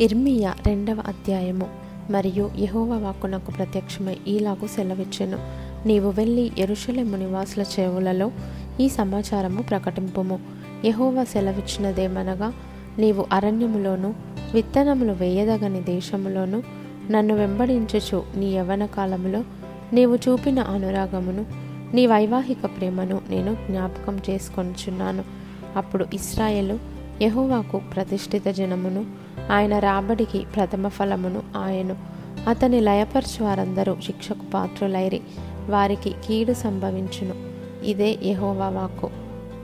ఇర్మియా రెండవ అధ్యాయము. మరియు యహోవ వాక్కు నాకు ప్రత్యక్షమై ఈలాగు సెలవిచ్చెను. నీవు వెళ్ళి ఎరుషలేము నివాసుల చెవులలో ఈ సమాచారము ప్రకటింపుము. యహోవ సెలవిచ్చినదేమనగా నీవు అరణ్యములోను విత్తనములు వేయదగని దేశములోను నన్ను వెంబడించుచు నీ యవ్వన కాలములో నీవు చూపిన అనురాగమును నీ వైవాహిక ప్రేమను నేను జ్ఞాపకం చేసుకొనుచున్నాను. అప్పుడు ఇస్రాయేలు యహోవాకు ప్రతిష్ఠిత జనమును ఆయన రాబడికి ప్రథమ ఫలమును ఆయను. అతని లయపరచు వారందరూ శిక్షకు పాత్రులైరి. వారికి కీడు సంభవించును. ఇదే యహోవా వాక్కు.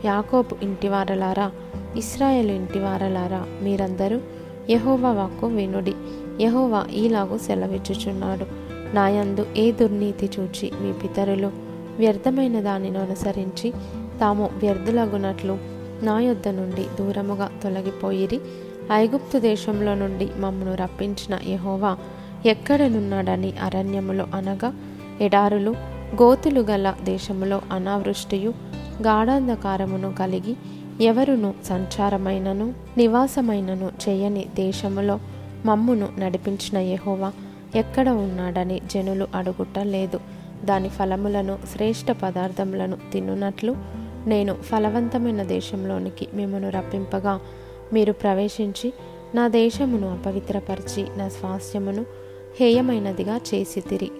యాకోబు ఇంటివారలారా ఇస్రాయేలు ఇంటివారలారా మీరందరూ యహోవా వాక్కు వినుడి. యహోవా ఈలాగు సెలవిచ్చుచున్నాడు. నాయందు ఏ దుర్నీతి చూచి మీ పితరులు వ్యర్థమైన దానిని అనుసరించి తాము వ్యర్థులగునట్లు నా యొద్ద నుండి దూరముగా తొలగిపోయిరి. ఐగుప్తు దేశంలో నుండి మమ్మను రప్పించిన యహోవా ఎక్కడనున్నాడని అరణ్యములో అనగా ఎడారులు గోతులు గల దేశములో అనావృష్టియు గాఢాంధకారమును కలిగి ఎవరును సంచారమైనను నివాసమైనను చేయని దేశములో మమ్మును నడిపించిన యహోవా ఎక్కడ ఉన్నాడని జనులు అడుగుట లేదు. దాని ఫలములను శ్రేష్ఠ పదార్థములను తినునట్లు నేను ఫలవంతమైన దేశంలోనికి మిమ్మను రప్పింపగా మీరు ప్రవేశించి నా దేశమును అపవిత్రపరిచి నా స్వాస్థ్యమును హేయమైనదిగా చేసితిరి.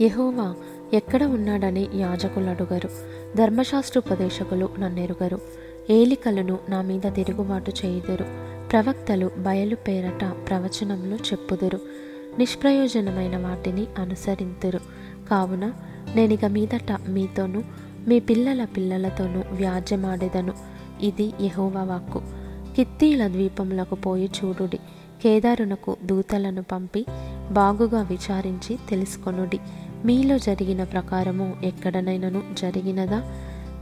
యహోవా ఎక్కడ ఉన్నాడని యాజకులు అడుగరు. ధర్మశాస్త్రోపదేశకులు నన్నెరుగరు. ఏలికలను నా మీద తిరుగుబాటు చేయుదురు. ప్రవక్తలు బయలు పేరట ప్రవచనములు చెప్పుదురు. నిష్ప్రయోజనమైన వాటిని అనుసరింతురు. కావున నేనిక మీదట మీతోనూ మీ పిల్లల పిల్లలతోనూ వ్యాజ్యమాడేదను. ఇది యెహోవా వాక్కు. కిత్తీల ద్వీపములకు పోయి చూడుడి. కేదారునకు దూతలను పంపి బాగుగా విచారించి తెలుసుకొనుడి. మీలో జరిగిన ప్రకారము ఎక్కడనైనను జరిగినదా?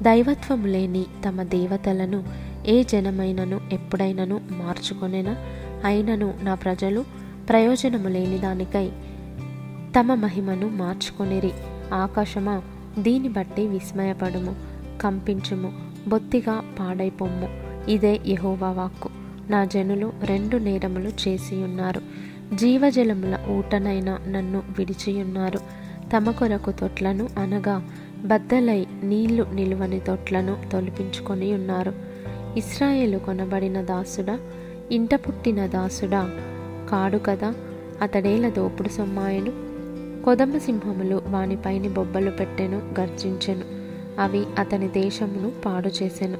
దైవత్వం లేని తమ దేవతలను ఏ జనమైనను ఎప్పుడైనను మార్చుకొనేనా? అయినను నా ప్రజలు ప్రయోజనము లేని దానికై తమ మహిమను మార్చుకొనిరి. ఆకాశమా దీన్ని బట్టి విస్మయపడుము కంపించుము బొత్తిగా పాడైపోము ఇదే యహోవా వాక్కు. నా జనులు రెండు నేరములు చేసి ఉన్నారు జీవజలముల ఊటనైన నన్ను విడిచియున్నారు. తమ కొరకు తొట్లను అనగా బద్దలై నీళ్ళు నిలువని తొట్లను తొలిపించుకొని ఉన్నారు ఇస్రాయేలు కొనబడిన దాసుడా ఇంట పుట్టిన దాసుడా కాడు కదా అతడేల దోపుడు సొమ్మాయను? కొదమ సింహములు వానిపైని బొబ్బలు పెట్టెను గర్జించెను. అవి అతని దేశమును పాడు చేసెను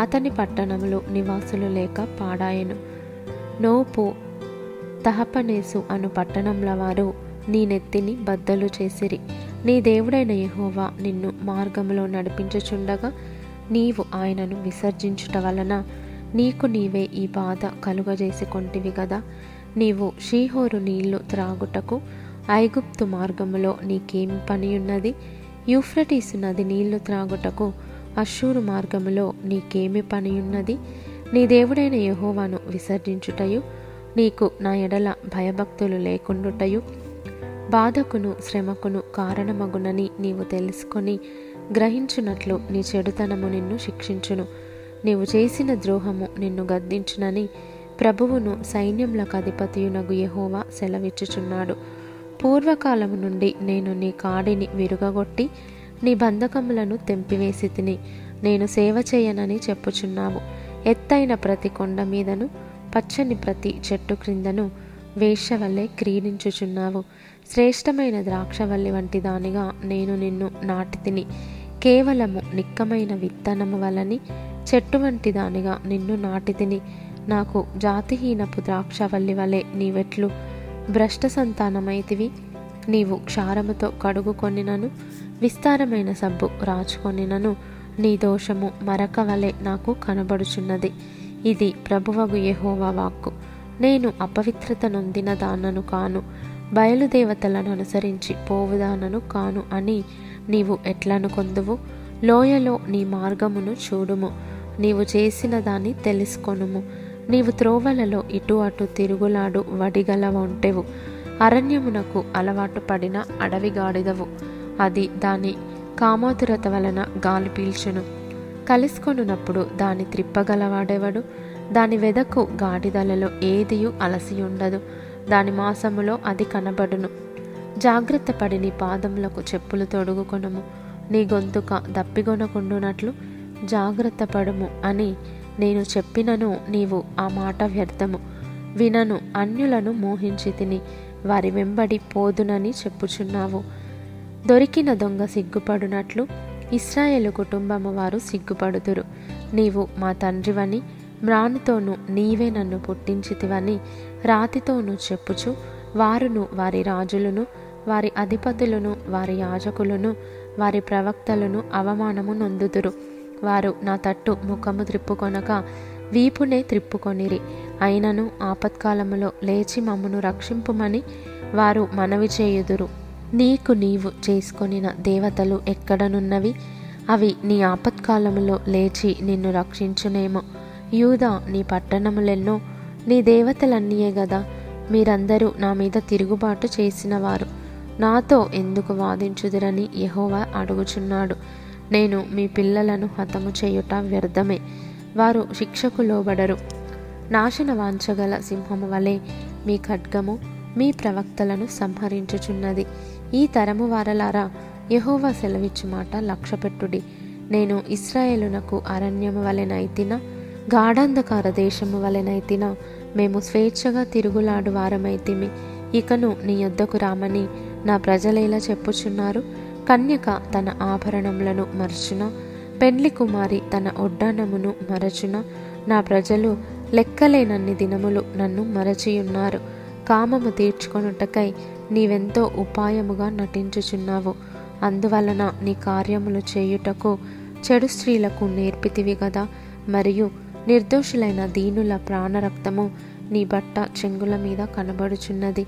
అతని పట్టణములు నివాసులు లేక పాడాయెను. నోపు తహపనేసు అను పట్టణంల వారు నీ నెత్తిని బద్దలు చేసిరి. నీ దేవుడైన యహోవా నిన్ను మార్గంలో నడిపించుచుండగా నీవు ఆయనను విసర్జించుట వలన నీకు నీవే ఈ బాధ కలుగజేసుకొంటివి కదా నీవు షీహోరు నీళ్ళు త్రాగుటకు ఐగుప్తు మార్గములో నీకేం పనియున్నది? యూఫ్రటీసు నది నీళ్ళు త్రాగుటకు అషూరు మార్గములో నీకేమి పనియున్నది? నీ దేవుడైన యహోవాను విసర్జించుటయు నీకు నా ఎడల భయభక్తులు లేకుండుటయు బాధకును శ్రమకును కారణమగునని నీవు తెలుసుకొని గ్రహించునట్లు నీ చెడుతనము నిన్ను శిక్షించును. నీవు చేసిన ద్రోహము నిన్ను గద్దించునని ప్రభువును సైన్యములకు అధిపతియునగు యహోవా సెలవిచ్చుచున్నాడు. పూర్వకాలము నుండి నేను నీ కాడిని విరుగగొట్టి నీ బంధకములను తెంపివేసి తిని నేను సేవ చేయనని చెప్పుచున్నావు. ఎత్తైన ప్రతి కొండ మీదను పచ్చని ప్రతి చెట్టు క్రిందను వేషవల్లే క్రీడించుచున్నావు. శ్రేష్టమైన ద్రాక్షవల్లి వంటి దానిగా నేను నిన్ను నాటి తిని కేవలము నిక్కమైన విత్తనము వలని చెట్టు వంటి దానిగా నిన్ను నాటి తిని నాకు జాతిహీనపు ద్రాక్షవల్లి వలె నీవెట్లు భ్రష్ట సంతానమైతివి నీవు క్షారముతో కడుగుకొనినను విస్తారమైన సబ్బు రాచుకొనినను. నీ దోషము మరక వలె నాకు కనబడుచున్నది. ఇది ప్రభువగు యహోవా వాక్కు. నేను అపవిత్రత నొందిన దానను కాను. బయలుదేవతలను అనుసరించి పోవుదానను కాను అని నీవు ఎట్లను కొందువు? లోయలో నీ మార్గమును చూడుము. నీవు చేసిన దాన్ని తెలుసుకొనుము. నీవు త్రోవలలో ఇటు అటు తిరుగులాడు వడిగల ఒంటెవు. అరణ్యమునకు అలవాటు పడిన అడవి గాడిదవు అది దాని కామోతురత వలన గాలి పీల్చును. కలుసుకొనున్నప్పుడు దాని త్రిప్పగలవాడెవడు? దాని వెదకు గాడిదలలో ఏదియు అలసి ఉండదు దాని మాసములో అది కనబడును. జాగ్రత్త పడి నీ పాదములకు చెప్పులు తొడుగుకొనము. నీ గొంతుక దప్పిగొనకుండునట్లు జాగ్రత్త పడము అని నేను చెప్పినను నీవు ఆ మాట వ్యర్థము. వినను అన్యులను మోహించి తిని వారి వెంబడి పోదునని చెప్పుచున్నావు. దొరికిన దొంగ సిగ్గుపడునట్లు ఇస్రాయేలు కుటుంబము వారు సిగ్గుపడుదురు. నీవు మా తండ్రివని మ్రానుతోనూ నీవే నన్ను పుట్టించితివని రాతితోనూ చెప్పుచు వారును వారి రాజులను వారి అధిపతులను వారి యాజకులను వారి ప్రవక్తలను అవమానము నొందుదురు. వారు నా తట్టు ముఖము త్రిప్పుకొనక వీపునే త్రిప్పుకొనిరి. అయినను ఆపత్కాలములో లేచి మమ్మను రక్షింపుమని వారు మనవి చేయుదురు. నీకు నీవు చేసుకొనిన దేవతలు ఎక్కడనున్నవి? అవి నీ ఆపత్కాలములో లేచి నిన్ను రక్షించునేమో. యూదా నీ పట్టణములెన్నో నీ దేవతలన్నీయే గదా. మీరందరూ నా మీద తిరుగుబాటు చేసినవారు. నాతో ఎందుకు వాదించుదిరని యహోవా అడుగుచున్నాడు. నేను మీ పిల్లలను హతము చేయుట వ్యర్థమే. వారు శిక్షకు లోబడరు. నాశన వాంచగల సింహము వలె మీ ఖడ్గము మీ ప్రవక్తలను సంహరించుచున్నది. ఈ తరము వారలారా యహోవా సెలవిచ్చు మాట లక్ష్యపెట్టుడి. నేను ఇస్రాయేలునకు అరణ్యము వలెనైతిన గాఢంధకార దేశము వలెనైతిన మేము స్వేచ్ఛగా తిరుగులాడు వారమైతిమి. ఇకను నీ యొద్దకు రామని నా ప్రజలేలా చెప్పుచున్నారు? కన్యక తన ఆభరణములను మరచున? పెండ్లి కుమారి తన ఒడ్డానమును మరచున? నా ప్రజలు లెక్కలేనన్ని దినములు నన్ను మరచియున్నారు. కామము తీర్చుకొనుటకై నీవెంతో ఉపాయముగా నటించుచున్నావు. అందువలన నీ కార్యములు చేయుటకు చెడు స్త్రీలకు నేర్పితివి గదా. మరియు నిర్దోషులైన దీనుల ప్రాణరక్తము నీ బట్ట చెంగుల మీద కనబడుచున్నది.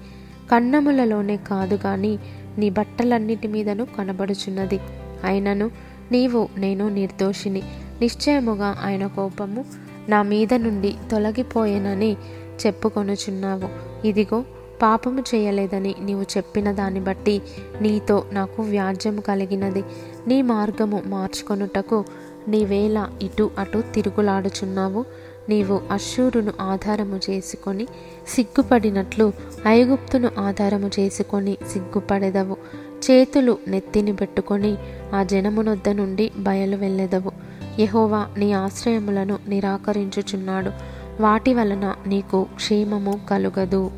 కన్నములలోనే కాదు గాని నీ బట్టలన్నిటి మీదను కనబడుచున్నది. అయినను నీవు నేను నిర్దోషిని. నిశ్చయముగా ఆయన కోపము నా మీద నుండి తొలగిపోయేనని చెప్పుకొనుచున్నావు. ఇదిగో పాపము చేయలేదని నీవు చెప్పిన దాన్ని బట్టి నీతో నాకు వ్యాజ్యము కలిగినది. నీ మార్గము మార్చుకొనుటకు నీవేళ ఇటు అటు తిరుగులాడుచున్నావు. నీవు అశ్షూరును ఆధారము చేసుకొని సిగ్గుపడినట్లు ఐగుప్తును ఆధారము చేసుకొని సిగ్గుపడెదవు. చేతులు నెత్తిని పెట్టుకొని ఆ జనమునొద్ద నుండి బయలు వెళ్ళెదవు. యహోవా నీ ఆశ్రయములను నిరాకరించుచున్నాడు. వాటి వలన నీకు క్షేమము కలుగదు.